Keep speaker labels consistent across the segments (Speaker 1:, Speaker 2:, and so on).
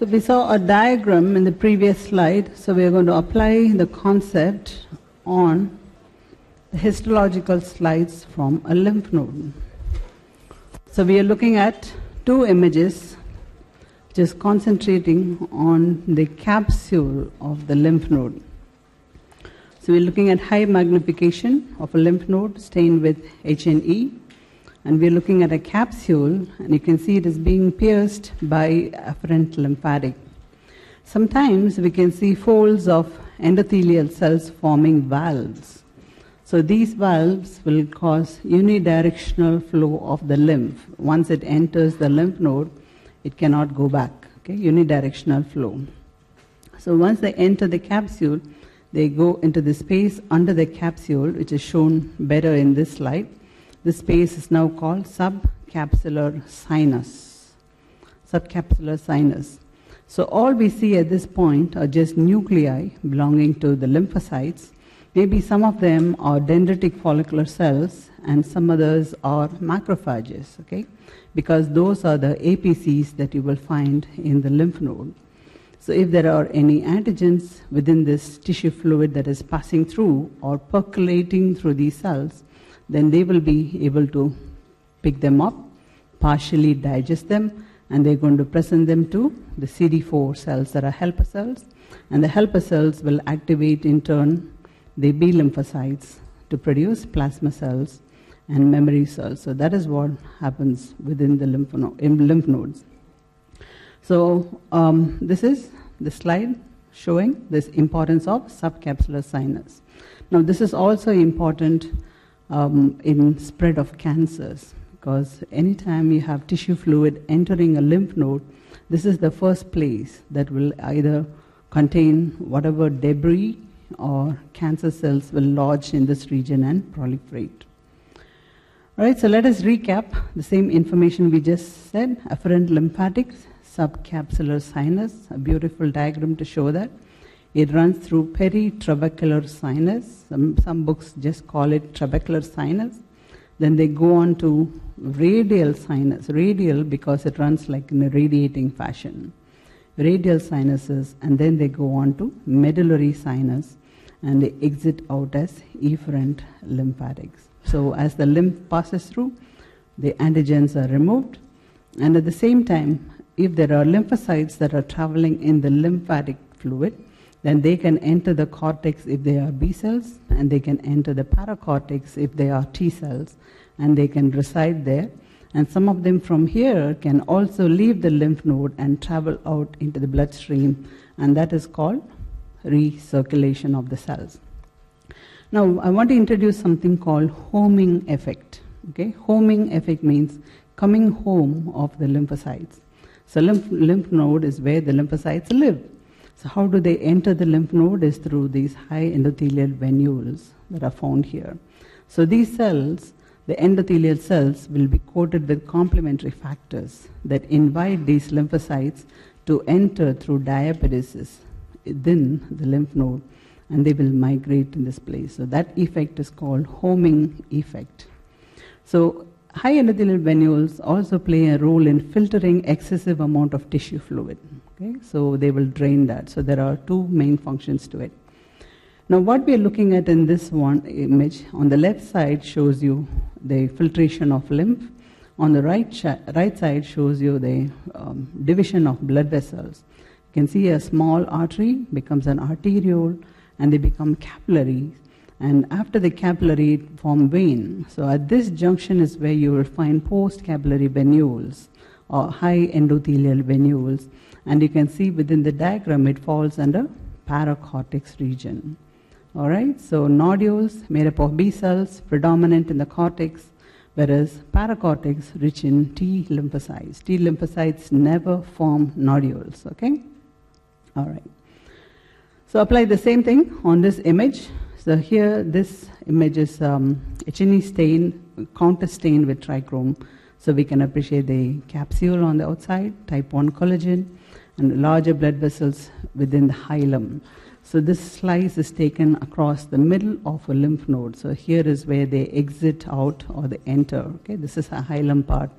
Speaker 1: So we saw a diagram in the previous slide. So we are going to apply the concept on the histological slides from a lymph node. So we are looking at two images just concentrating on the capsule of the lymph node. So we're looking at high magnification of a lymph node stained with H&E and we're looking at a capsule and you can see it is being pierced by afferent lymphatic. Sometimes we can see folds of endothelial cells forming valves. So these valves will cause unidirectional flow of the lymph. Once it enters the lymph node, it cannot go back. Okay, unidirectional flow. So once they enter the capsule, they go into the space under the capsule, which is shown better in this slide. This space is now called subcapsular sinus. Subcapsular sinus. So all we see at this point are just nuclei belonging to the lymphocytes. Maybe some of them are dendritic follicular cells and some others are macrophages, okay? Because those are the APCs that you will find in the lymph node. So if there are any antigens within this tissue fluid that is passing through or percolating through these cells, then they will be able to pick them up, partially digest them, and they're going to present them to the CD4 cells that are helper cells, and the helper cells will activate in turn the B lymphocytes to produce plasma cells and memory cells. So that is what happens within the lymph, lymph nodes. So um, this is the slide showing this importance of subcapsular sinus. Now this is also important um, in spread of cancers because anytime you have tissue fluid entering a lymph node, this is the first place that will either contain whatever debris or cancer cells will lodge in this region and proliferate. All right, so let us recap the same information we just said afferent lymphatics, subcapsular sinus, a beautiful diagram to show that. It runs through peritrabecular sinus. Some, some books just call it trabecular sinus. Then they go on to radial sinus, radial because it runs like in a radiating fashion. Radial sinuses, and then they go on to medullary sinus, and they exit out as efferent lymphatics. So as the lymph passes through, the antigens are removed, and at the same time, if there are lymphocytes that are traveling in the lymphatic fluid, then they can enter the cortex if they are B cells, and they can enter the paracortex if they are T cells, and they can reside there. And some of them from here can also leave the lymph node and travel out into the bloodstream, and that is called recirculation of the cells. Now, I want to introduce something called homing effect. Okay, homing effect means coming home of the lymphocytes. So, lymph, lymph node is where the lymphocytes live. So, how do they enter the lymph node? Is through these high endothelial venules that are found here. So, these cells, the endothelial cells, will be coated with complementary factors that invite these lymphocytes to enter through diapedesis within the lymph node and they will migrate in this place. So, that effect is called homing effect. So, high endothelial venules also play a role in filtering excessive amount of tissue fluid. Okay, so they will drain that. So there are two main functions to it. Now, what we are looking at in this one image on the left side shows you the filtration of lymph. On the right, right side shows you the um, division of blood vessels. You can see a small artery becomes an arteriole and they become capillaries. And after the capillary, form vein. So at this junction is where you will find post-capillary venules or high endothelial venules and you can see within the diagram it falls under paracortex region. All right, so nodules made up of B cells, predominant in the cortex, whereas paracortex rich in T lymphocytes. T lymphocytes never form nodules. Okay, all right. So apply the same thing on this image. So here, this image is um, H&E stain, counter stain with trichrome. So we can appreciate the capsule on the outside, type 1 collagen, and larger blood vessels within the hilum. So this slice is taken across the middle of a lymph node. So here is where they exit out or they enter. Okay, this is a hilum part,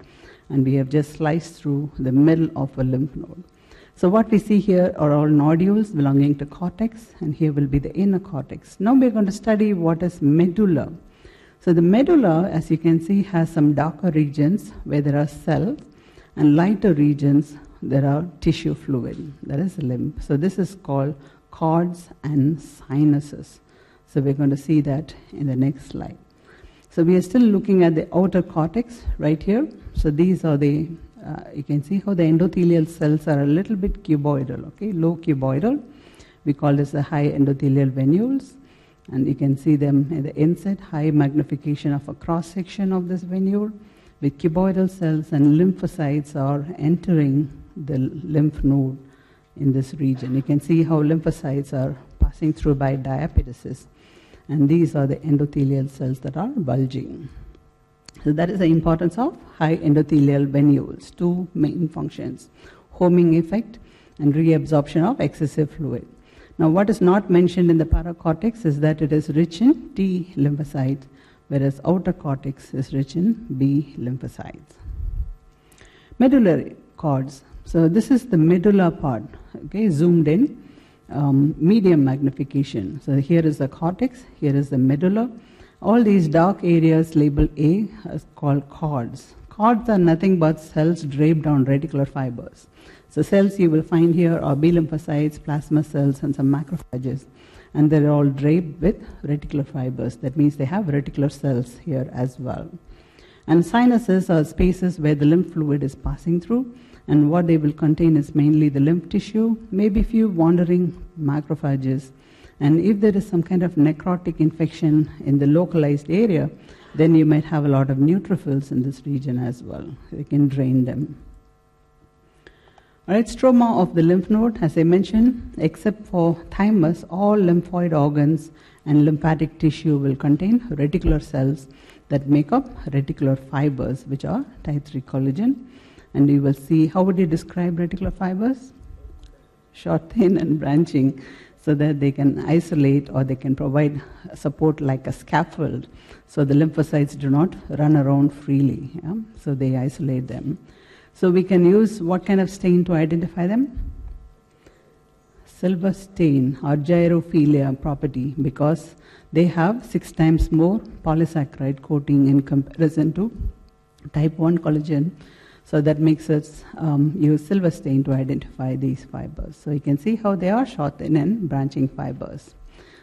Speaker 1: and we have just sliced through the middle of a lymph node. So what we see here are all nodules belonging to cortex, and here will be the inner cortex. Now we're going to study what is medulla. So the medulla, as you can see, has some darker regions where there are cells, and lighter regions there are tissue fluid, that is lymph. So this is called cords and sinuses. So we're going to see that in the next slide. So we are still looking at the outer cortex right here. So these are the uh, you can see how the endothelial cells are a little bit cuboidal, okay, low cuboidal. We call this the high endothelial venules. And you can see them in the inset, high magnification of a cross section of this venule with cuboidal cells and lymphocytes are entering the lymph node in this region. You can see how lymphocytes are passing through by diapedesis. And these are the endothelial cells that are bulging. So that is the importance of high endothelial venules, two main functions, homing effect and reabsorption of excessive fluid. Now what is not mentioned in the paracortex is that it is rich in T lymphocytes, whereas outer cortex is rich in B lymphocytes. Medullary cords. So this is the medulla part, okay, zoomed in, um, medium magnification. So here is the cortex, here is the medulla, all these dark areas labeled A is called cords. Cords are nothing but cells draped on reticular fibers. So cells you will find here are B lymphocytes, plasma cells, and some macrophages. And they're all draped with reticular fibers. That means they have reticular cells here as well. And sinuses are spaces where the lymph fluid is passing through. And what they will contain is mainly the lymph tissue, maybe a few wandering macrophages, and if there is some kind of necrotic infection in the localized area, then you might have a lot of neutrophils in this region as well. You can drain them. All right, stroma of the lymph node, as I mentioned, except for thymus, all lymphoid organs and lymphatic tissue will contain reticular cells that make up reticular fibers, which are type 3 collagen. And you will see how would you describe reticular fibers? Short, thin, and branching so that they can isolate or they can provide support like a scaffold so the lymphocytes do not run around freely. Yeah? So they isolate them. So we can use what kind of stain to identify them? Silver stain or gyrophilia property because they have six times more polysaccharide coating in comparison to type 1 collagen so that makes us um, use silver stain to identify these fibers. So you can see how they are short, thin, and branching fibers.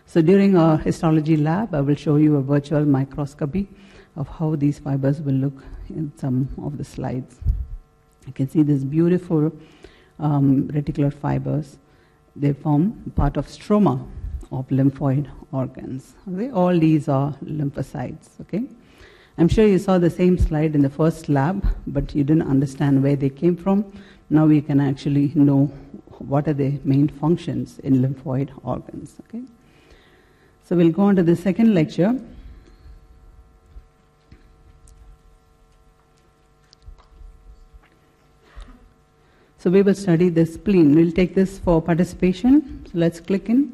Speaker 1: So during our histology lab, I will show you a virtual microscopy of how these fibers will look in some of the slides. You can see these beautiful um, reticular fibers. They form part of stroma of lymphoid organs. Okay? All these are lymphocytes. Okay. I'm sure you saw the same slide in the first lab, but you didn't understand where they came from. Now we can actually know what are the main functions in lymphoid organs. Okay? So we'll go on to the second lecture. So we will study the spleen. We'll take this for participation. So let's click in.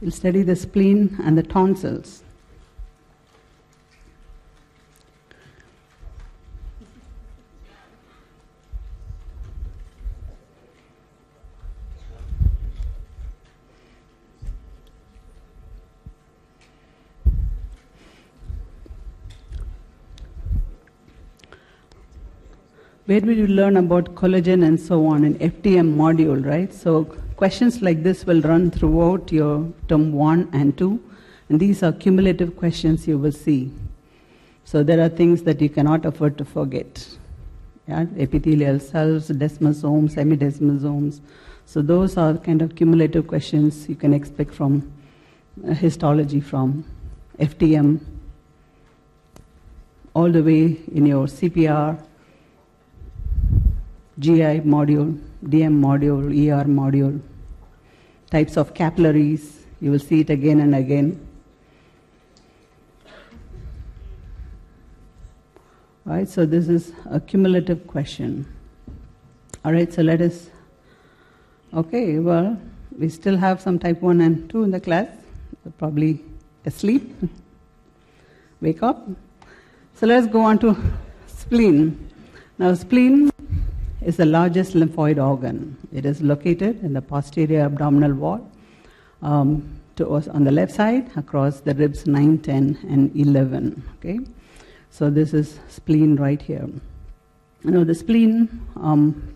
Speaker 1: We'll study the spleen and the tonsils. Where will you learn about collagen and so on in FTM module, right? So questions like this will run throughout your term one and two, and these are cumulative questions you will see. So there are things that you cannot afford to forget. Yeah? Epithelial cells, desmosomes, semidesmosomes. So those are kind of cumulative questions you can expect from uh, histology from FTM all the way in your CPR GI module, DM module, ER module, types of capillaries. You will see it again and again. All right, so this is a cumulative question. All right, so let us. Okay, well, we still have some type 1 and 2 in the class. They're probably asleep. Wake up. So let's go on to spleen. Now, spleen is the largest lymphoid organ. It is located in the posterior abdominal wall um, to on the left side across the ribs 9, 10, and 11. Okay, so this is spleen right here. You know, the spleen, um,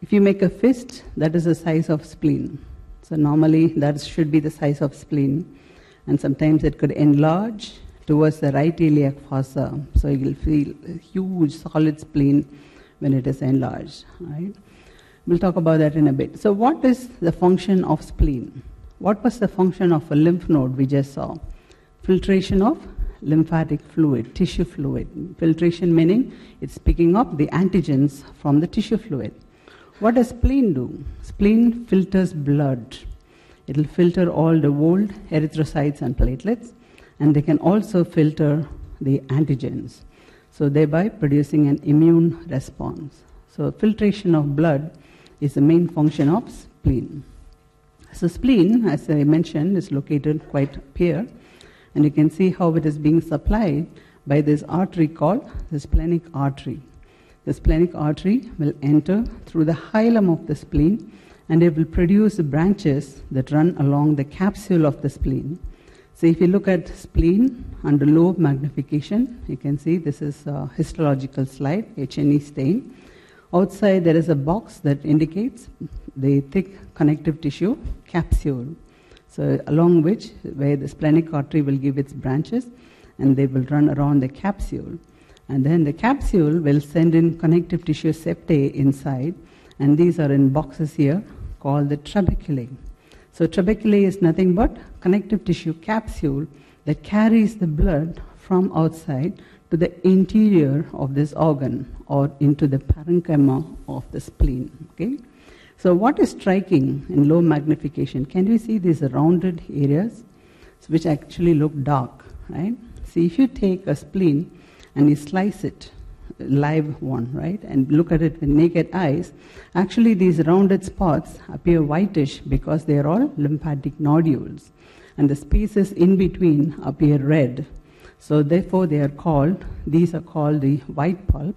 Speaker 1: if you make a fist, that is the size of spleen. So normally that should be the size of spleen. And sometimes it could enlarge towards the right iliac fossa. So you'll feel a huge solid spleen when it is enlarged. Right? We'll talk about that in a bit. So what is the function of spleen? What was the function of a lymph node we just saw? Filtration of lymphatic fluid, tissue fluid. Filtration meaning it's picking up the antigens from the tissue fluid. What does spleen do? Spleen filters blood. It will filter all the old erythrocytes and platelets, and they can also filter the antigens, so thereby producing an immune response. So, filtration of blood is the main function of spleen. So, spleen, as I mentioned, is located quite up here, and you can see how it is being supplied by this artery called the splenic artery. The splenic artery will enter through the hilum of the spleen and it will produce branches that run along the capsule of the spleen. So, if you look at spleen under low magnification, you can see this is a histological slide, H&E stain. Outside, there is a box that indicates the thick connective tissue capsule. So, along which, where the splenic artery will give its branches and they will run around the capsule. And then the capsule will send in connective tissue septae inside, and these are in boxes here called the trabeculae. So, trabeculae is nothing but connective tissue capsule that carries the blood from outside to the interior of this organ or into the parenchyma of the spleen. Okay? So, what is striking in low magnification? Can you see these rounded areas which actually look dark? Right? See, if you take a spleen and you slice it, live one, right, and look at it with naked eyes, actually these rounded spots appear whitish because they are all lymphatic nodules, and the spaces in between appear red. So therefore, they are called, these are called the white pulp,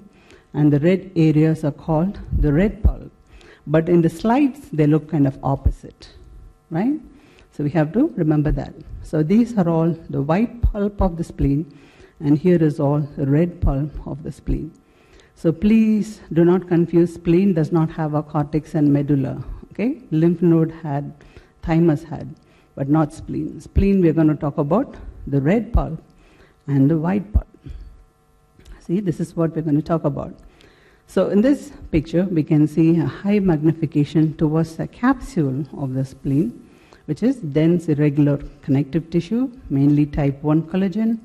Speaker 1: and the red areas are called the red pulp. But in the slides, they look kind of opposite, right? So we have to remember that. So these are all the white pulp of the spleen, and here is all the red pulp of the spleen. So please do not confuse. Spleen does not have a cortex and medulla. Okay, lymph node had, thymus had, but not spleen. Spleen we are going to talk about the red pulp and the white pulp. See, this is what we're going to talk about. So in this picture, we can see a high magnification towards the capsule of the spleen, which is dense irregular connective tissue, mainly type 1 collagen,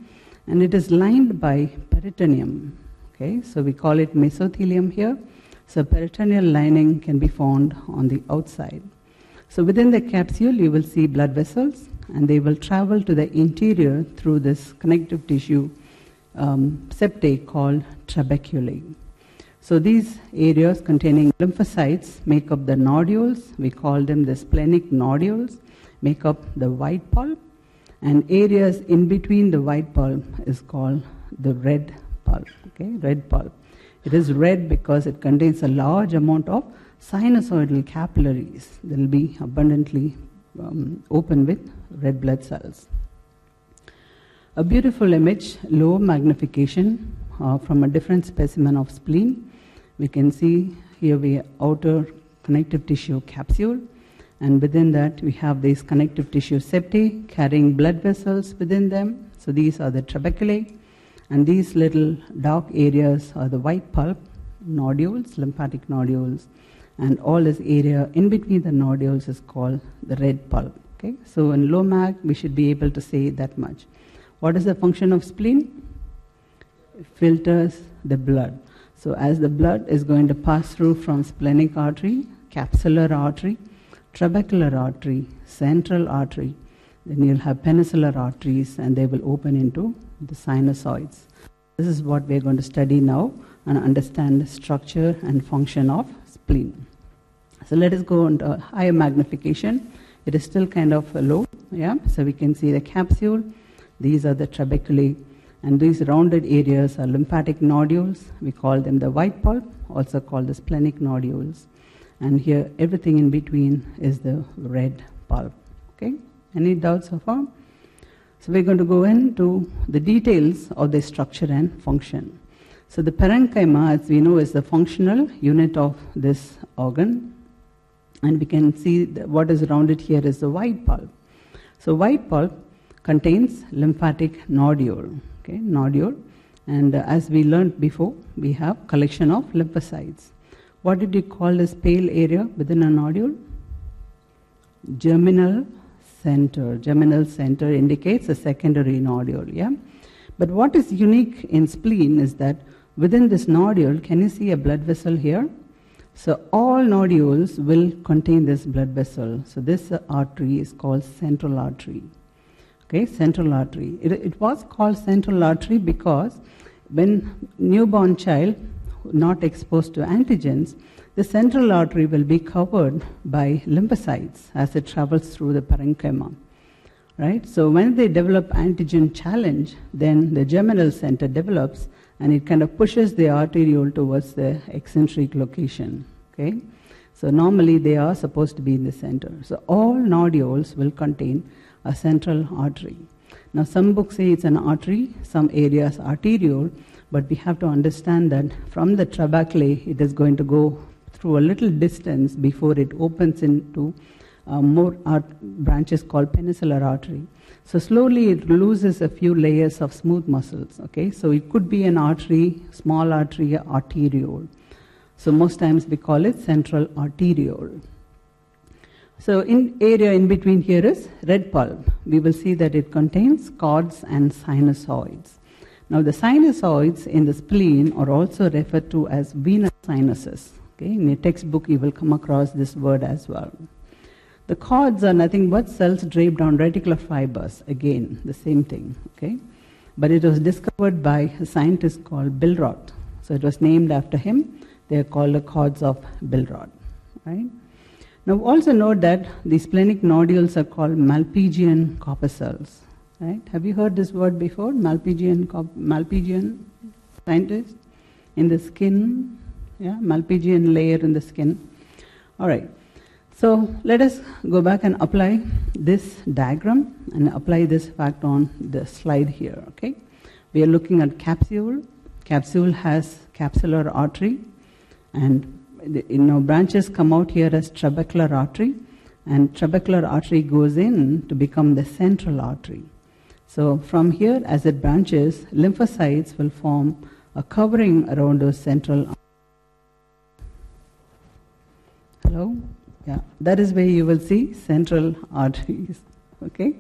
Speaker 1: and it is lined by peritoneum. Okay, so we call it mesothelium here. So peritoneal lining can be found on the outside. So within the capsule, you will see blood vessels, and they will travel to the interior through this connective tissue um, called trabeculae. So these areas containing lymphocytes make up the nodules. We call them the splenic nodules. Make up the white pulp, and areas in between the white pulp is called the red pulp. Okay, red pulp. It is red because it contains a large amount of sinusoidal capillaries that will be abundantly um, open with red blood cells. A beautiful image, low magnification uh, from a different specimen of spleen. We can see here we outer connective tissue capsule and within that, we have these connective tissue septae carrying blood vessels within them. So these are the trabeculae. And these little dark areas are the white pulp nodules, lymphatic nodules. And all this area in between the nodules is called the red pulp. Okay? So in low mag, we should be able to say that much. What is the function of spleen? It filters the blood. So as the blood is going to pass through from splenic artery, capsular artery, trabecular artery, central artery, then you'll have penicillar arteries and they will open into the sinusoids. This is what we're going to study now and understand the structure and function of spleen. So let us go into higher magnification. It is still kind of low, yeah. So we can see the capsule. These are the trabeculae, And these rounded areas are lymphatic nodules. We call them the white pulp, also called the splenic nodules. And here, everything in between is the red pulp. Okay? Any doubts so far? So we're going to go into the details of the structure and function. So the parenchyma, as we know, is the functional unit of this organ. And we can see what is rounded here is the white pulp. So white pulp contains lymphatic nodule, okay, nodule. And as we learned before, we have collection of lymphocytes. What did you call this pale area within a nodule? Germinal center. Germinal center indicates a secondary nodule, yeah? But what is unique in spleen is that within this nodule, can you see a blood vessel here? So all nodules will contain this blood vessel. So this artery is called central artery. Okay, central artery. It, it was called central artery because when newborn child not exposed to antigens, the central artery will be covered by lymphocytes as it travels through the parenchyma. Right? So when they develop antigen challenge, then the germinal center develops and it kind of pushes the arteriole towards the eccentric location. Okay? So normally they are supposed to be in the center. So all nodules will contain a central artery. Now some books say it's an artery, some areas arteriole, but we have to understand that from the trabeculae it is going to go through a little distance before it opens into uh, more art- branches called penicillar artery. So slowly it loses a few layers of smooth muscles. Okay, so it could be an artery, small artery, arteriole. So most times we call it central arteriole. So in area in between here is red pulp. We will see that it contains cords and sinusoids. Now the sinusoids in the spleen are also referred to as venous sinuses. Okay, in your textbook you will come across this word as well. The cords are nothing but cells draped on reticular fibers. Again, the same thing. Okay, but it was discovered by a scientist called Billroth. So it was named after him. They are called the cords of Billroth. Right. Now also note that the splenic nodules are called Malpighian corpuscles. Right? Have you heard this word before? Malpighian, Malpighian scientist in the skin, yeah, Malpighian layer in the skin. All right. So let us go back and apply this diagram and apply this fact on the slide here. Okay, we are looking at capsule. Capsule has capsular artery, and the, you know branches come out here as trabecular artery, and trabecular artery goes in to become the central artery. So from here, as it branches, lymphocytes will form a covering around those central. Hello? Yeah, that is where you will see central arteries. Okay?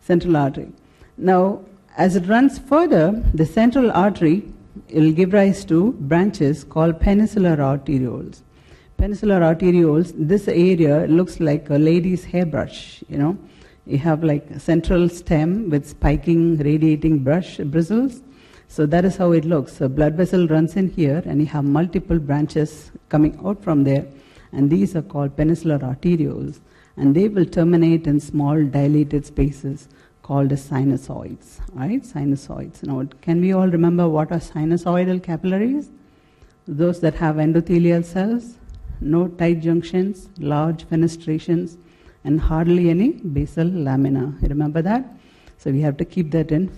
Speaker 1: Central artery. Now, as it runs further, the central artery will give rise to branches called penicillar arterioles. Penicillar arterioles, this area looks like a lady's hairbrush, you know. You have like a central stem with spiking, radiating brush bristles. So that is how it looks. So blood vessel runs in here and you have multiple branches coming out from there and these are called penicillar arterioles, and they will terminate in small dilated spaces called as sinusoids. Right? Sinusoids. Now, can we all remember what are sinusoidal capillaries? Those that have endothelial cells, no tight junctions, large fenestrations, and hardly any basal lamina. You remember that? So we have to keep that in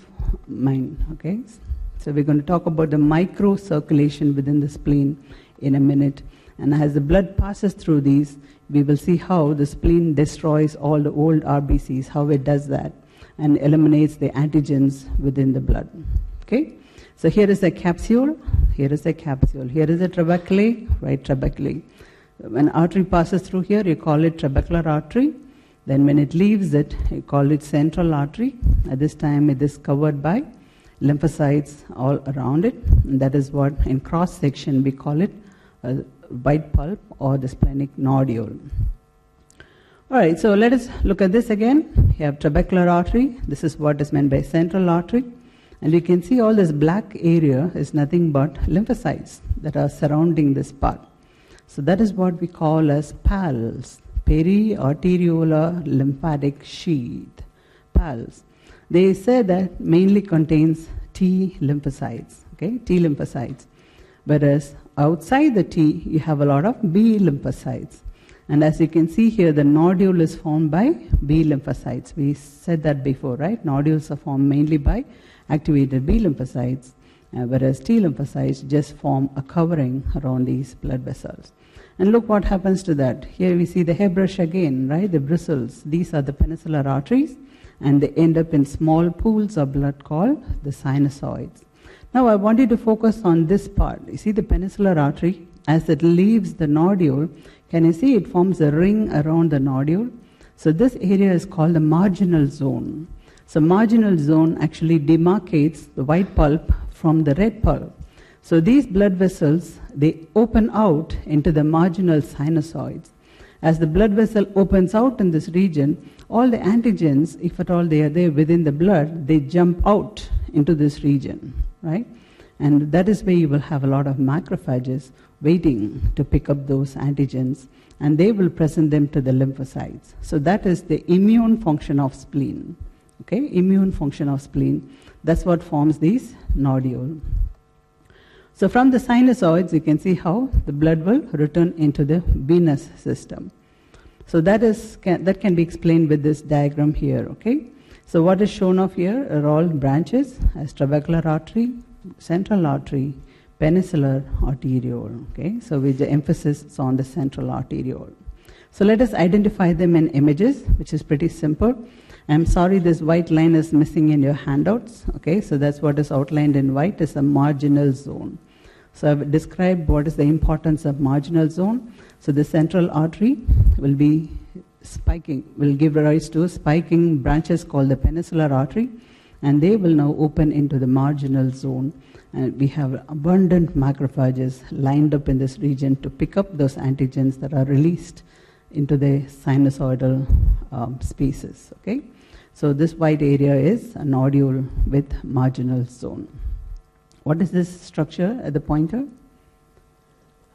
Speaker 1: mind. Okay. So we're going to talk about the microcirculation within the spleen in a minute. And as the blood passes through these, we will see how the spleen destroys all the old RBCs, how it does that, and eliminates the antigens within the blood. Okay? So here is a capsule, here is a capsule, here is a trabeculae, right trabeculae. When artery passes through here, you call it trabecular artery. Then when it leaves it, you call it central artery. At this time, it is covered by lymphocytes all around it. And that is what, in cross section, we call it a white pulp or the splenic nodule. All right, so let us look at this again. You have trabecular artery. This is what is meant by central artery. And you can see all this black area is nothing but lymphocytes that are surrounding this part. So that is what we call as PALS, periarteriolar lymphatic sheath. PALS. They say that mainly contains T lymphocytes, okay, T lymphocytes. Whereas outside the T, you have a lot of B lymphocytes. And as you can see here, the nodule is formed by B lymphocytes. We said that before, right? Nodules are formed mainly by activated B lymphocytes, uh, whereas T lymphocytes just form a covering around these blood vessels. And look what happens to that. Here we see the hairbrush again, right? The bristles. These are the penicillar arteries, and they end up in small pools of blood called the sinusoids. Now I want you to focus on this part. You see the penicillar artery, as it leaves the nodule, can you see it forms a ring around the nodule? So this area is called the marginal zone. So marginal zone actually demarcates the white pulp from the red pulp. So these blood vessels, they open out into the marginal sinusoids. As the blood vessel opens out in this region, all the antigens, if at all they are there within the blood, they jump out into this region, right? And that is where you will have a lot of macrophages waiting to pick up those antigens and they will present them to the lymphocytes. So that is the immune function of spleen. Okay, immune function of spleen. That's what forms these nodule. So from the sinusoids, you can see how the blood will return into the venous system. So that is can, that can be explained with this diagram here. Okay. So what is shown off here are all branches as trabecular artery, central artery, penicillar arteriole. Okay, so with the emphasis is on the central arteriole. So let us identify them in images, which is pretty simple. I'm sorry this white line is missing in your handouts. Okay, so that's what is outlined in white is a marginal zone. So I've described what is the importance of marginal zone. So the central artery will be spiking, will give rise to spiking branches called the penicillar artery, and they will now open into the marginal zone. And we have abundant macrophages lined up in this region to pick up those antigens that are released into the sinusoidal um, spaces. Okay, so this white area is a nodule with marginal zone. What is this structure at the pointer?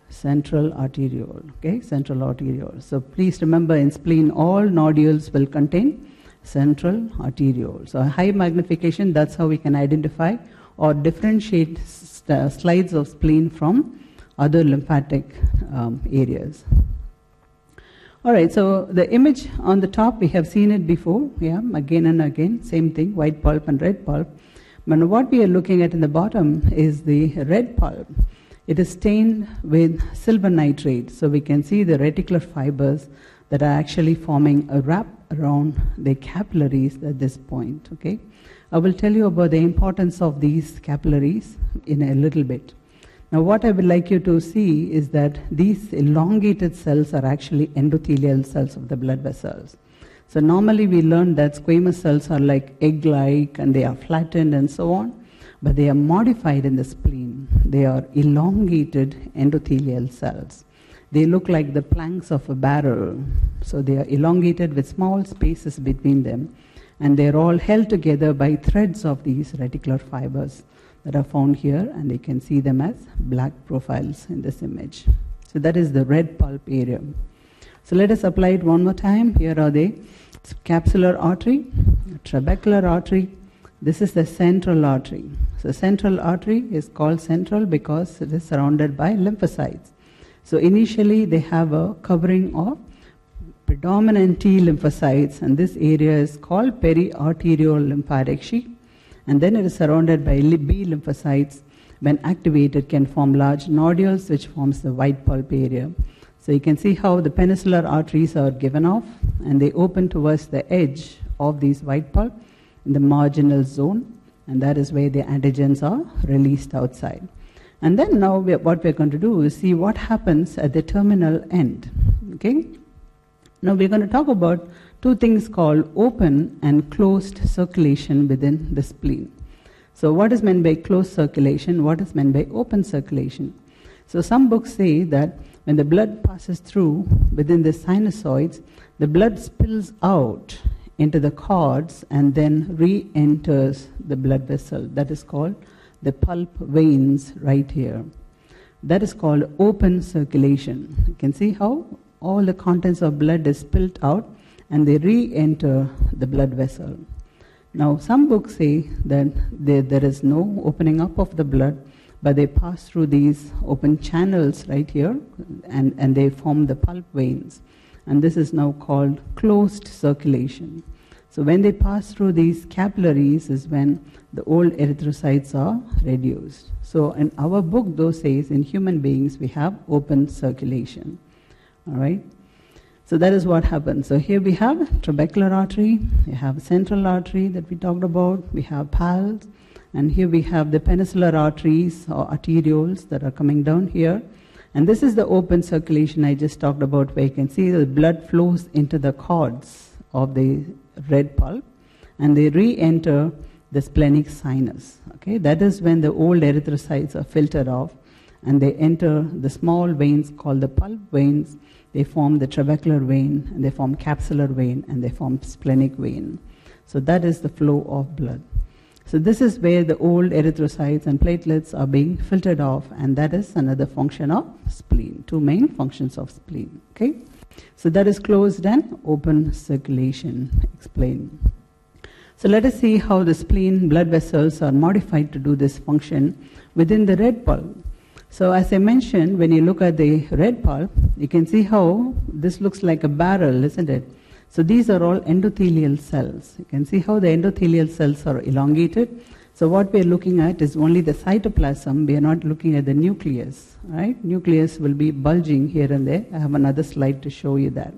Speaker 1: Central arteriole. Okay, central arteriole. So please remember in spleen, all nodules will contain central arteriole. So high magnification, that's how we can identify or differentiate slides of spleen from other lymphatic um, areas. All right, so the image on the top, we have seen it before, yeah, again and again, same thing, white pulp and red pulp. But what we are looking at in the bottom is the red pulp. It is stained with silver nitrate, so we can see the reticular fibers that are actually forming a wrap around the capillaries at this point, okay? I will tell you about the importance of these capillaries in a little bit. Now, what I would like you to see is that these elongated cells are actually endothelial cells of the blood vessels. So, normally we learn that squamous cells are like egg like and they are flattened and so on, but they are modified in the spleen. They are elongated endothelial cells. They look like the planks of a barrel. So, they are elongated with small spaces between them and they're all held together by threads of these reticular fibers that are found here, and you can see them as black profiles in this image. So that is the red pulp area. So let us apply it one more time. Here are the capsular artery, trabecular artery. This is the central artery. So central artery is called central because it is surrounded by lymphocytes. So initially they have a covering of predominant T lymphocytes, and this area is called periarterial lymphatic sheath. And then it is surrounded by B lymphocytes. When activated, can form large nodules, which forms the white pulp area. So you can see how the penicillar arteries are given off, and they open towards the edge of these white pulp in the marginal zone, and that is where the antigens are released outside. And then now we are, what we're going to do is see what happens at the terminal end. Okay? Now we're going to talk about two things called open and closed circulation within the spleen. So, what is meant by closed circulation? What is meant by open circulation? So, some books say that when the blood passes through within the sinusoids, the blood spills out into the cords and then re enters the blood vessel. That is called the pulp veins right here. That is called open circulation. You can see how all the contents of blood is spilled out and they re enter the blood vessel. Now, some books say that there, there is no opening up of the blood, but they pass through these open channels right here, and, and they form the pulp veins. And this is now called closed circulation. So when they pass through these capillaries is when the old erythrocytes are reduced. So in our book, though, says in human beings we have open circulation. All right? So that is what happens. So here we have trabecular artery, we have central artery that we talked about, we have pals, and here we have the penicillar arteries or arterioles that are coming down here. And this is the open circulation I just talked about, where you can see the blood flows into the cords of the red pulp and they re enter the splenic sinus. Okay, that is when the old erythrocytes are filtered off and they enter the small veins called the pulp veins. They form the trabecular vein and they form capsular vein and they form splenic vein. So that is the flow of blood. So this is where the old erythrocytes and platelets are being filtered off, and that is another function of spleen. Two main functions of spleen. Okay, so that is closed and open circulation. Explain. So let us see how the spleen blood vessels are modified to do this function within the red pulp. So as I mentioned, when you look at the red pulp, you can see how this looks like a barrel, isn't it? So these are all endothelial cells. You can see how the endothelial cells are elongated. So what we are looking at is only the cytoplasm. We are not looking at the nucleus, right? Nucleus will be bulging here and there. I have another slide to show you that.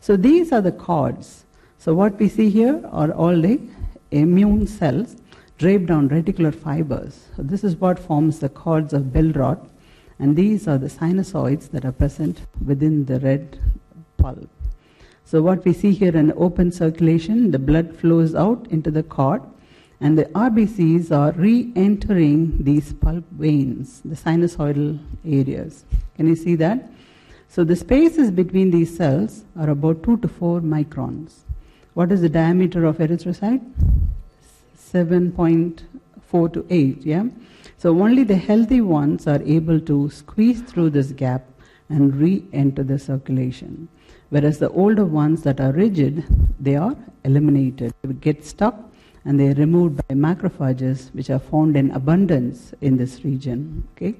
Speaker 1: So these are the cords. So what we see here are all the immune cells draped on reticular fibers. So this is what forms the cords of Billroth. And these are the sinusoids that are present within the red pulp. So what we see here in open circulation, the blood flows out into the cord and the RBCs are re-entering these pulp veins, the sinusoidal areas. Can you see that? So the spaces between these cells are about 2 to 4 microns. What is the diameter of erythrocyte? 7.4 to 8, yeah? So only the healthy ones are able to squeeze through this gap and re-enter the circulation whereas the older ones that are rigid, they are eliminated. They get stuck and they are removed by macrophages, which are found in abundance in this region. Okay?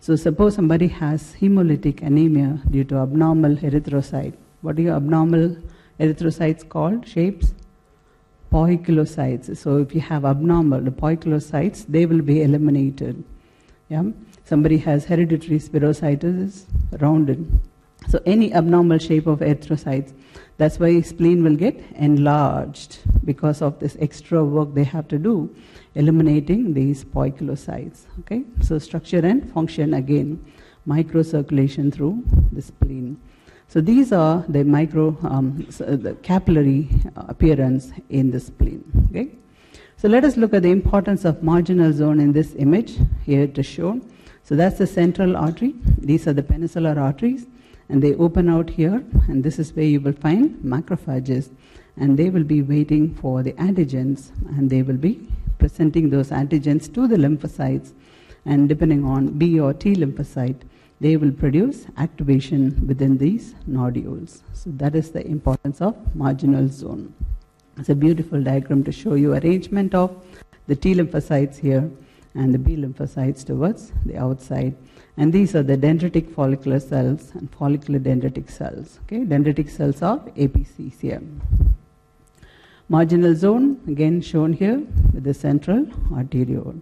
Speaker 1: So suppose somebody has hemolytic anemia due to abnormal erythrocyte. What are your abnormal erythrocytes called? Shapes? Poikilocytes. So if you have abnormal, the poikilocytes, they will be eliminated. Yeah? Somebody has hereditary spherocytosis, rounded so any abnormal shape of erythrocytes, that's why spleen will get enlarged because of this extra work they have to do, eliminating these poikilocytes. Okay, so structure and function again, microcirculation through the spleen. So these are the micro um, so the capillary appearance in the spleen. Okay, so let us look at the importance of marginal zone in this image here to show. So that's the central artery. These are the penicillar arteries and they open out here and this is where you will find macrophages and they will be waiting for the antigens and they will be presenting those antigens to the lymphocytes and depending on B or T lymphocyte they will produce activation within these nodules. So that is the importance of marginal zone. It's a beautiful diagram to show you arrangement of the T lymphocytes here and the B lymphocytes towards the outside and these are the dendritic follicular cells and follicular dendritic cells. Okay, dendritic cells are APCs here. Marginal zone, again shown here with the central arteriole.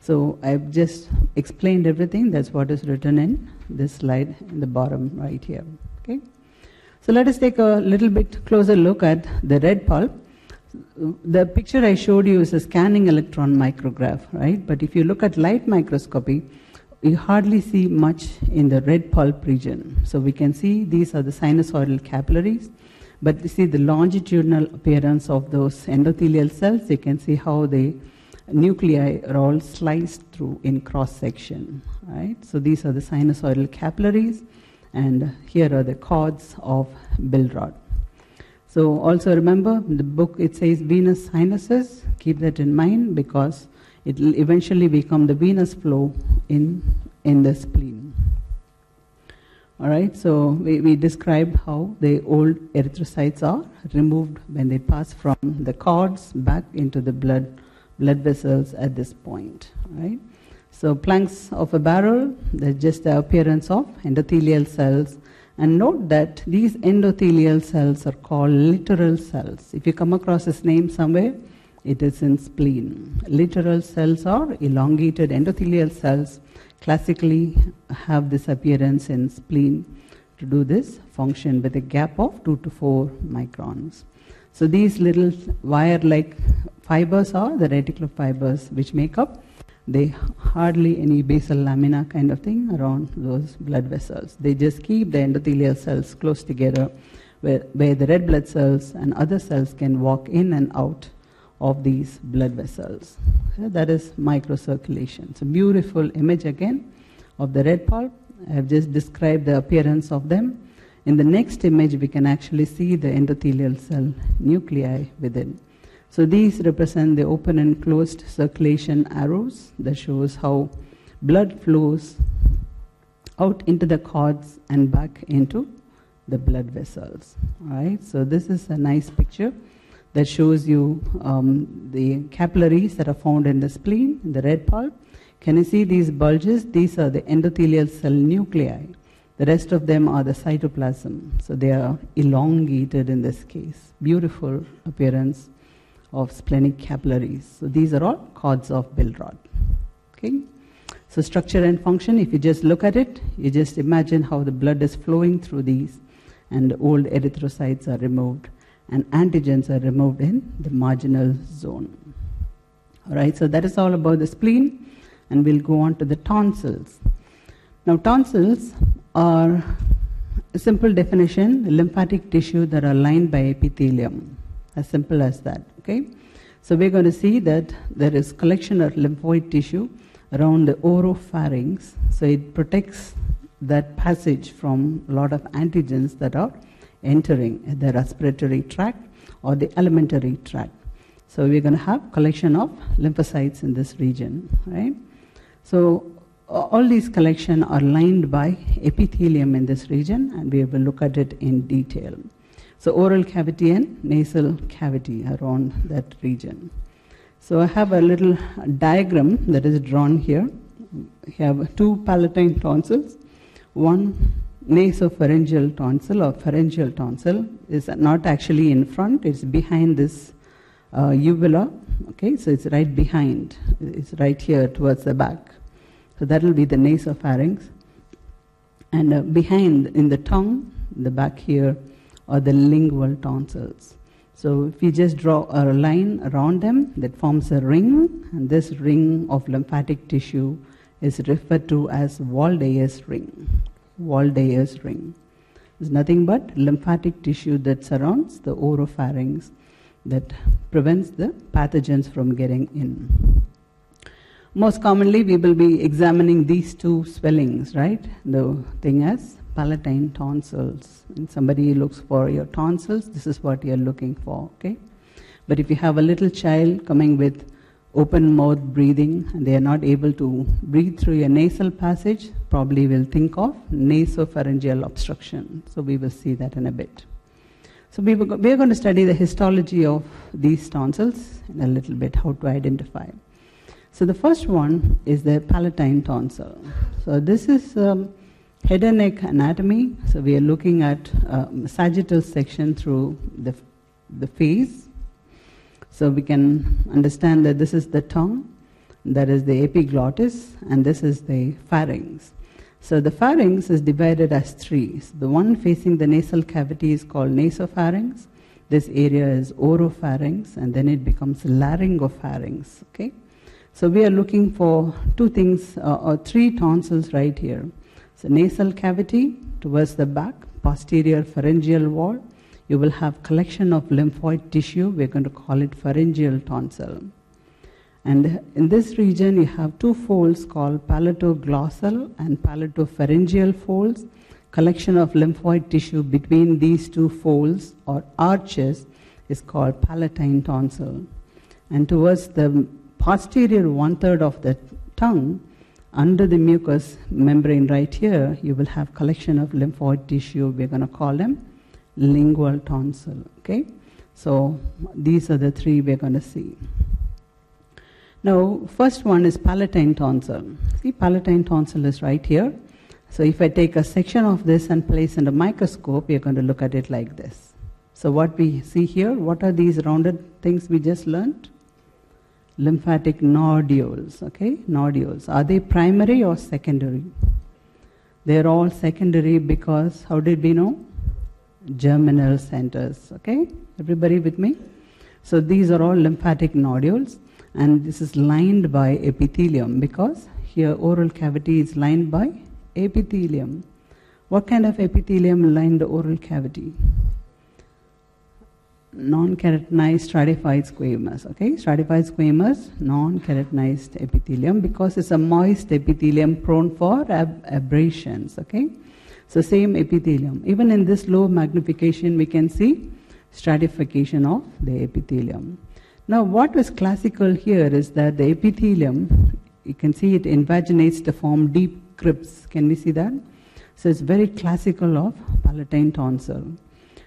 Speaker 1: So I've just explained everything. That's what is written in this slide in the bottom right here. Okay. So let us take a little bit closer look at the red pulp. The picture I showed you is a scanning electron micrograph, right? But if you look at light microscopy, you hardly see much in the red pulp region. So we can see these are the sinusoidal capillaries, but you see the longitudinal appearance of those endothelial cells. You can see how the nuclei are all sliced through in cross section, right? So these are the sinusoidal capillaries, and here are the cords of Billroth. So also remember the book it says venous sinuses. Keep that in mind because it will eventually become the venous flow in, in the spleen. All right, so we, we described how the old erythrocytes are removed when they pass from the cords back into the blood blood vessels at this point. Right. So planks of a barrel, that's just the appearance of endothelial cells. And note that these endothelial cells are called littoral cells. If you come across this name somewhere, it is in spleen. Littoral cells are elongated endothelial cells, classically have this appearance in spleen to do this function with a gap of 2 to 4 microns. So these little wire-like fibers are the reticular fibers which make up they hardly any basal lamina kind of thing around those blood vessels. They just keep the endothelial cells close together where, where the red blood cells and other cells can walk in and out of these blood vessels. So that is microcirculation. It's a beautiful image again of the red pulp. I have just described the appearance of them. In the next image, we can actually see the endothelial cell nuclei within. So these represent the open and closed circulation arrows that shows how blood flows out into the cords and back into the blood vessels. All right, so this is a nice picture that shows you um, the capillaries that are found in the spleen, in the red pulp. Can you see these bulges? These are the endothelial cell nuclei. The rest of them are the cytoplasm. So they are elongated in this case. Beautiful appearance of splenic capillaries. So these are all cords of Billroth. Okay? So structure and function, if you just look at it, you just imagine how the blood is flowing through these and old erythrocytes are removed and antigens are removed in the marginal zone. All right, so that is all about the spleen, and we'll go on to the tonsils. Now, tonsils are a simple definition lymphatic tissue that are lined by epithelium. As simple as that. Okay? So we're going to see that there is collection of lymphoid tissue around the oropharynx. So it protects that passage from a lot of antigens that are entering the respiratory tract or the alimentary tract. So we're going to have collection of lymphocytes in this region, right? So all these collection are lined by epithelium in this region, and we will look at it in detail. So oral cavity and nasal cavity around that region. So I have a little diagram that is drawn here. We have two palatine tonsils, one nasopharyngeal tonsil or pharyngeal tonsil is not actually in front, it's behind this uh, uvula. Okay, so it's right behind, it's right here towards the back. So that will be the nasopharynx. And uh, behind in the tongue, the back here, are the lingual tonsils. So if we just draw a line around them, that forms a ring, and this ring of lymphatic tissue is referred to as Waldeyer's ring. Waldeyer's ring. is nothing but lymphatic tissue that surrounds the oropharynx that prevents the pathogens from getting in. Most commonly, we will be examining these two swellings, right? The thing as palatine tonsils. When somebody looks for your tonsils, this is what you're looking for, okay? But if you have a little child coming with open mouth breathing and they are not able to breathe through your nasal passage, probably will think of nasopharyngeal obstruction. So we will see that in a bit. So we, we are going to study the histology of these tonsils in a little bit, how to identify. So the first one is the palatine tonsil. So this is um, head and neck anatomy. So we are looking at um, sagittal section through the, the face so we can understand that this is the tongue, that is the epiglottis, and this is the pharynx. So the pharynx is divided as three. So the one facing the nasal cavity is called nasopharynx. This area is oropharynx, and then it becomes laryngopharynx. Okay, so we are looking for two things, uh, or three tonsils right here. So nasal cavity towards the back, posterior pharyngeal wall, you will have collection of lymphoid tissue. We're going to call it pharyngeal tonsil. And in this region, you have two folds called palatoglossal and palatopharyngeal folds. Collection of lymphoid tissue between these two folds or arches is called palatine tonsil. And towards the posterior one third of the tongue, under the mucous membrane right here, you will have collection of lymphoid tissue. We're going to call them lingual tonsil. Okay, so these are the three we're going to see. Now, first one is palatine tonsil. See, palatine tonsil is right here. So, if I take a section of this and place in a microscope, we're going to look at it like this. So, what we see here, what are these rounded things we just learned? Lymphatic nodules, okay? Nodules. Are they primary or secondary? They're all secondary because, how did we know? Germinal centers, okay? Everybody with me? So, these are all lymphatic nodules and this is lined by epithelium because here oral cavity is lined by epithelium. What kind of epithelium lined the oral cavity? Non-keratinized stratified squamous. Okay, stratified squamous, non-keratinized epithelium because it's a moist epithelium prone for ab- abrasions. Okay, so same epithelium. Even in this low magnification, we can see stratification of the epithelium. Now, what was classical here is that the epithelium, you can see it invaginates to form deep crypts. Can we see that? So, it's very classical of palatine tonsil.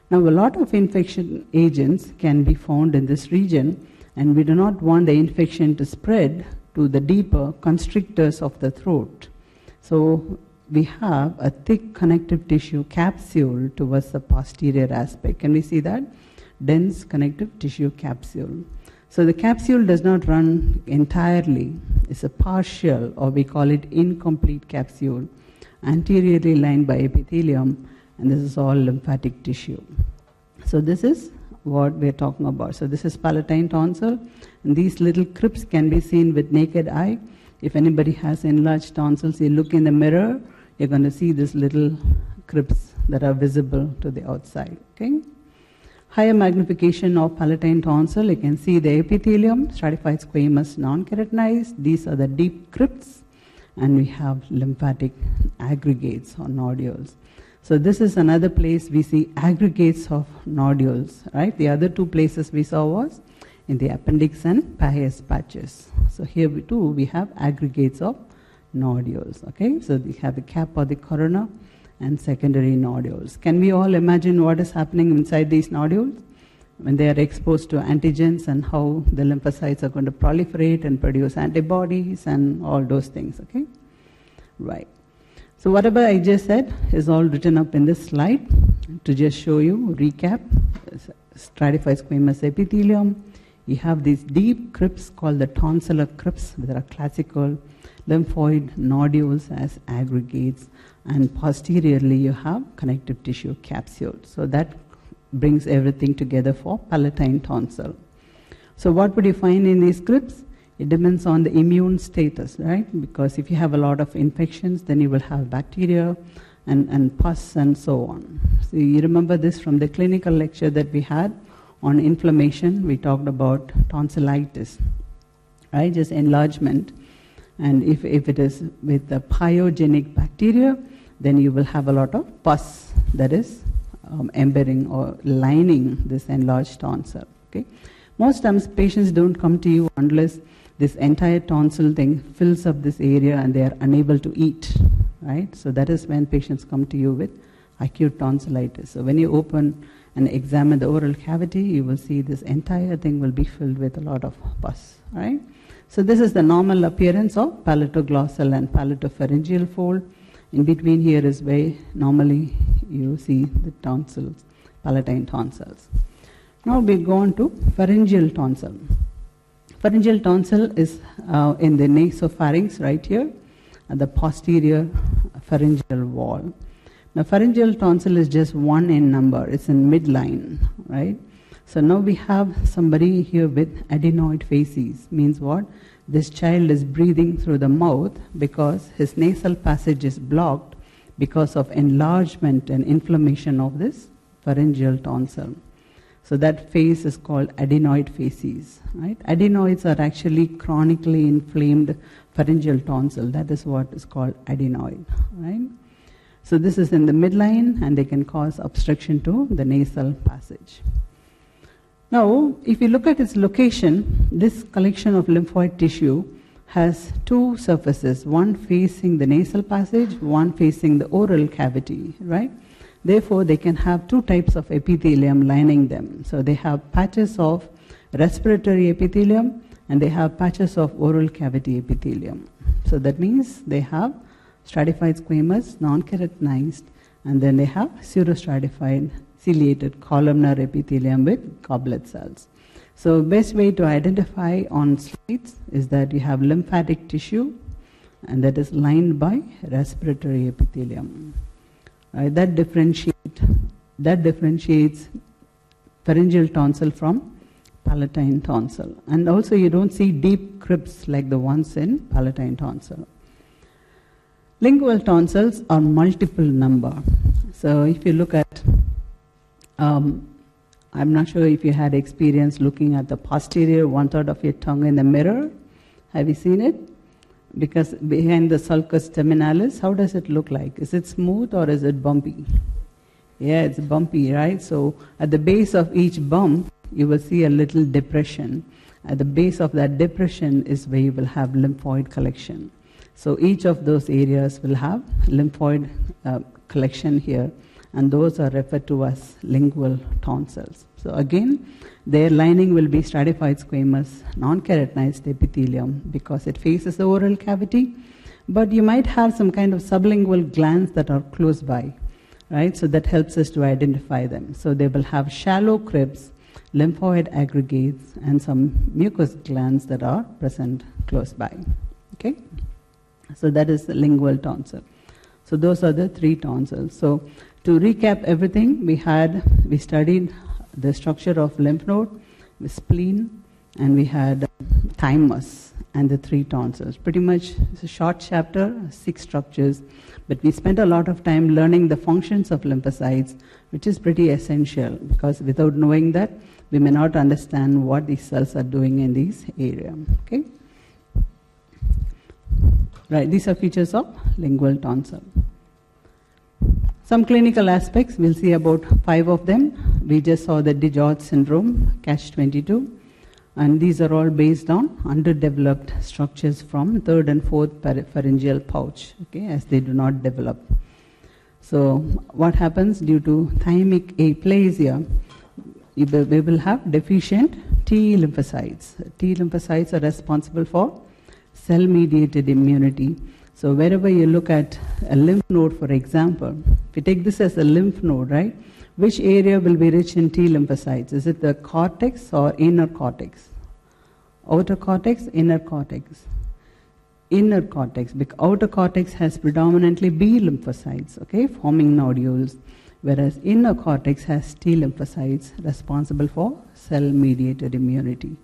Speaker 1: Now, a lot of infection agents can be found in this region, and we do not want the infection to spread to the deeper constrictors of the throat. So, we have a thick connective tissue capsule towards the posterior aspect. Can we see that? Dense connective tissue capsule. So the capsule does not run entirely, it's a partial, or we call it incomplete capsule, anteriorly lined by epithelium, and this is all lymphatic tissue. So this is what we're talking about. So this is palatine tonsil, and these little crypts can be seen with naked eye. If anybody has enlarged tonsils, you look in the mirror, you're going to see these little crypts that are visible to the outside. Okay? Higher magnification of palatine tonsil, you can see the epithelium, stratified squamous, non-keratinized. These are the deep crypts, and we have lymphatic aggregates or nodules. So this is another place we see aggregates of nodules, right? The other two places we saw was in the appendix and Peyer's patches. So here we too we have aggregates of nodules. Okay, so we have the cap or the corona and secondary nodules. Can we all imagine what is happening inside these nodules? When they are exposed to antigens and how the lymphocytes are going to proliferate and produce antibodies and all those things, okay? Right. So, whatever I just said is all written up in this slide to just show you, recap stratified squamous epithelium. You have these deep crypts called the tonsillar crypts, that are classical lymphoid nodules as aggregates and posteriorly you have connective tissue capsule. So that brings everything together for palatine tonsil. So what would you find in these crypts? It depends on the immune status, right? Because if you have a lot of infections, then you will have bacteria and, and pus and so on. So you remember this from the clinical lecture that we had on inflammation. We talked about tonsillitis, right? Just enlargement. And if, if it is with the pyogenic bacteria, then you will have a lot of pus that is um, embedding or lining this enlarged tonsil. Okay? Most times patients don't come to you unless this entire tonsil thing fills up this area and they are unable to eat. Right? So that is when patients come to you with acute tonsillitis. So when you open and examine the oral cavity, you will see this entire thing will be filled with a lot of pus. Right? So this is the normal appearance of palatoglossal and palatopharyngeal fold. In between here is where normally you see the tonsils, palatine tonsils. Now we go on to pharyngeal tonsil. Pharyngeal tonsil is uh, in the nasopharynx right here at the posterior pharyngeal wall. Now pharyngeal tonsil is just one in number, it's in midline, right? So now we have somebody here with adenoid facies, means what? This child is breathing through the mouth because his nasal passage is blocked because of enlargement and inflammation of this pharyngeal tonsil. So that face is called adenoid facies, right? Adenoids are actually chronically inflamed pharyngeal tonsil. That is what is called adenoid, right? So this is in the midline and they can cause obstruction to the nasal passage. Now, if you look at its location, this collection of lymphoid tissue has two surfaces, one facing the nasal passage, one facing the oral cavity, right? Therefore, they can have two types of epithelium lining them. So they have patches of respiratory epithelium and they have patches of oral cavity epithelium. So that means they have stratified squamous, non-keratinized, and then they have pseudostratified ciliated columnar epithelium with goblet cells. So best way to identify on slides is that you have lymphatic tissue and that is lined by respiratory epithelium. Right, that differentiate that differentiates pharyngeal tonsil from palatine tonsil. And also you don't see deep crypts like the ones in palatine tonsil. Lingual tonsils are multiple number. So if you look at um, I'm not sure if you had experience looking at the posterior one third of your tongue in the mirror. Have you seen it? Because behind the sulcus terminalis, how does it look like? Is it smooth or is it bumpy? Yeah, it's bumpy, right? So at the base of each bump, you will see a little depression. At the base of that depression is where you will have lymphoid collection. So each of those areas will have lymphoid uh, collection here and those are referred to as lingual tonsils. So again, their lining will be stratified squamous, non-keratinized epithelium because it faces the oral cavity, but you might have some kind of sublingual glands that are close by, right? So that helps us to identify them. So they will have shallow crypts, lymphoid aggregates, and some mucous glands that are present close by. Okay? So that is the lingual tonsil. So those are the three tonsils. So to recap everything, we had we studied the structure of lymph node, the spleen, and we had thymus and the three tonsils. Pretty much it's a short chapter, six structures, but we spent a lot of time learning the functions of lymphocytes, which is pretty essential because without knowing that, we may not understand what these cells are doing in these area. Okay. Right, these are features of lingual tonsil. Some clinical aspects, we'll see about five of them. We just saw the DiGeorge syndrome, catch 22, and these are all based on underdeveloped structures from third and fourth pharyngeal pouch, okay, as they do not develop. So, what happens due to thymic aplasia? We will have deficient T lymphocytes. T lymphocytes are responsible for cell mediated immunity so wherever you look at a lymph node, for example, if you take this as a lymph node, right, which area will be rich in T lymphocytes? Is it the cortex or inner cortex? Outer cortex, inner cortex. Inner cortex, because outer cortex has predominantly B lymphocytes, okay, forming nodules, whereas inner cortex has T lymphocytes responsible for cell mediated immunity.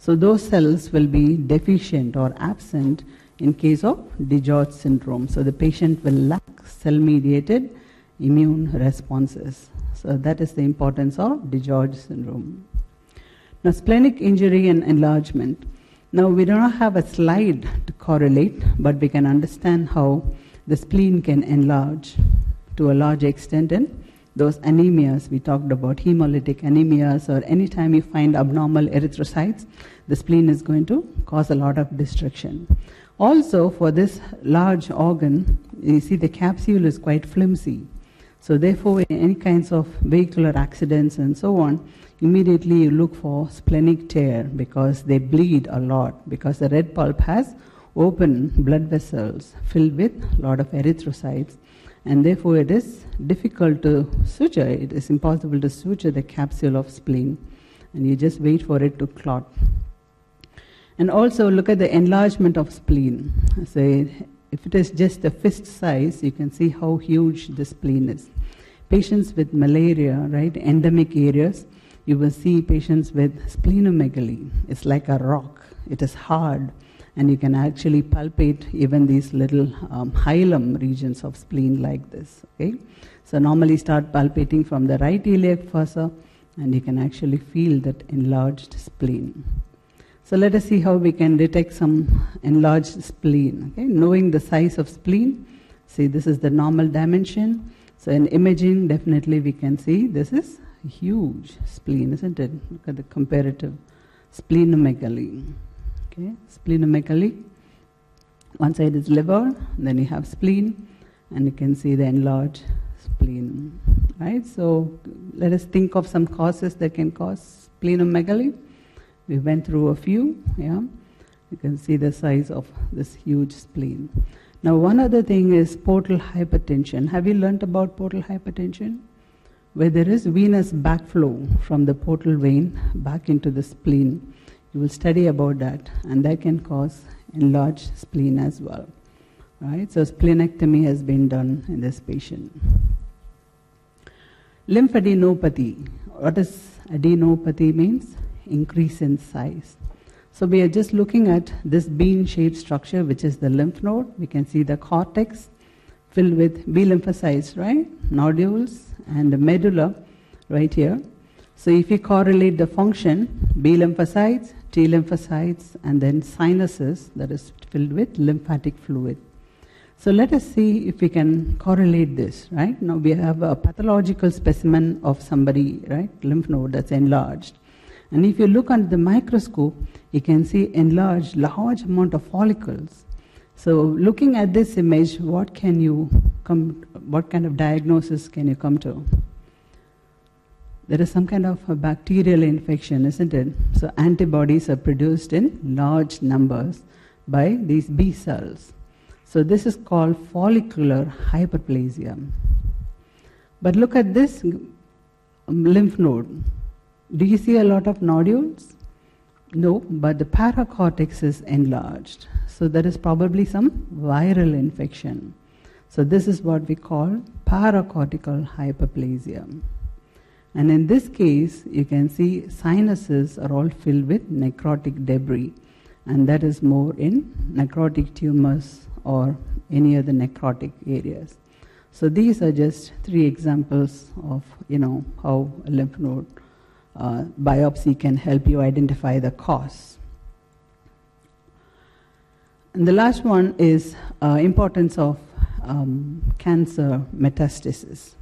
Speaker 1: So those cells will be deficient or absent in case of DiGeorge syndrome. So the patient will lack cell mediated immune responses. So that is the importance of DiGeorge syndrome. Now, splenic injury and enlargement. Now, we do not have a slide to correlate, but we can understand how the spleen can enlarge to a large extent in those anemias we talked about, hemolytic anemias, or anytime you find abnormal erythrocytes, the spleen is going to cause a lot of destruction. Also, for this large organ, you see the capsule is quite flimsy. So, therefore, in any kinds of vehicular accidents and so on, immediately you look for splenic tear because they bleed a lot because the red pulp has open blood vessels filled with a lot of erythrocytes and therefore it is difficult to suture it is impossible to suture the capsule of spleen and you just wait for it to clot and also look at the enlargement of spleen. Say, if it is just a fist size, you can see how huge the spleen is. Patients with malaria, right, endemic areas, you will see patients with splenomegaly. It's like a rock. It is hard, and you can actually palpate even these little um, hilum regions of spleen like this. Okay, so normally start palpating from the right iliac fossa, and you can actually feel that enlarged spleen. So let us see how we can detect some enlarged spleen. Okay? Knowing the size of spleen, see this is the normal dimension. So in imaging, definitely we can see this is huge spleen, isn't it? Look at the comparative splenomegaly. Okay, splenomegaly. One side is liver, then you have spleen, and you can see the enlarged spleen. Right? So let us think of some causes that can cause splenomegaly. We went through a few, yeah. You can see the size of this huge spleen. Now, one other thing is portal hypertension. Have you learnt about portal hypertension? Where there is venous backflow from the portal vein back into the spleen. You will study about that, and that can cause enlarged spleen as well. Right? So, splenectomy has been done in this patient. Lymphadenopathy. What does adenopathy means? Increase in size. So we are just looking at this bean-shaped structure, which is the lymph node. We can see the cortex filled with B lymphocytes, right? Nodules and the medulla right here. So if you correlate the function, B lymphocytes, T lymphocytes, and then sinuses that is filled with lymphatic fluid. So let us see if we can correlate this, right? Now we have a pathological specimen of somebody, right? Lymph node that's enlarged. And if you look under the microscope, you can see enlarged large amount of follicles. So looking at this image, what can you come, what kind of diagnosis can you come to? There is some kind of a bacterial infection, isn't it? So antibodies are produced in large numbers by these B cells. So this is called follicular hyperplasia. But look at this lymph node. Do you see a lot of nodules? No, but the paracortex is enlarged. So there is probably some viral infection. So this is what we call paracortical hyperplasia. And in this case, you can see sinuses are all filled with necrotic debris, and that is more in necrotic tumors or any other necrotic areas. So these are just three examples of you know how a lymph node uh, biopsy can help you identify the cause. And the last one is uh, importance of um, cancer metastasis.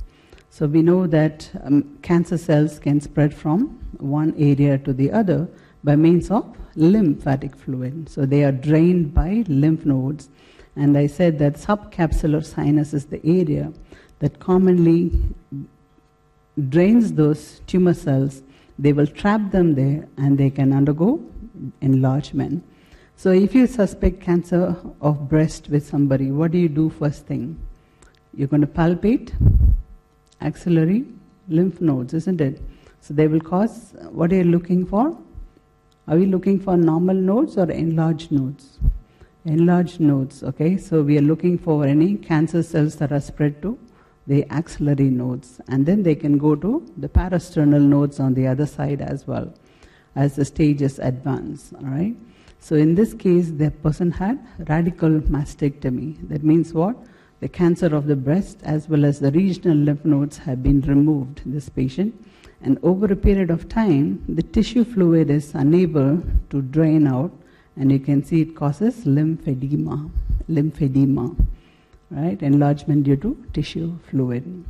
Speaker 1: So we know that um, cancer cells can spread from one area to the other by means of lymphatic fluid. So they are drained by lymph nodes. And I said that subcapsular sinus is the area that commonly drains those tumor cells they will trap them there and they can undergo enlargement. So, if you suspect cancer of breast with somebody, what do you do first thing? You're going to palpate axillary lymph nodes, isn't it? So, they will cause what are you looking for? Are we looking for normal nodes or enlarged nodes? Enlarged nodes, okay? So, we are looking for any cancer cells that are spread to the axillary nodes, and then they can go to the parasternal nodes on the other side as well as the stages advance. All right. So in this case, the person had radical mastectomy. That means what? The cancer of the breast as well as the regional lymph nodes have been removed. in This patient, and over a period of time, the tissue fluid is unable to drain out, and you can see it causes lymphedema. Lymphedema right? Enlargement due to tissue fluid.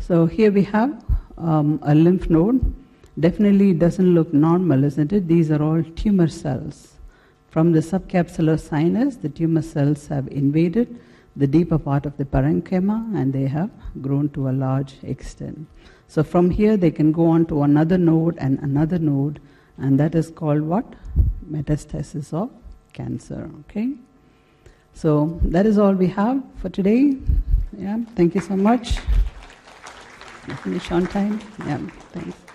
Speaker 1: So here we have um, a lymph node. Definitely doesn't look normal, isn't it? These are all tumor cells. From the subcapsular sinus, the tumor cells have invaded the deeper part of the parenchyma and they have grown to a large extent. So from here they can go on to another node and another node, and that is called what? Metastasis of cancer. Okay? So that is all we have for today. Yeah, thank you so much. Finish on time. Yeah, thanks.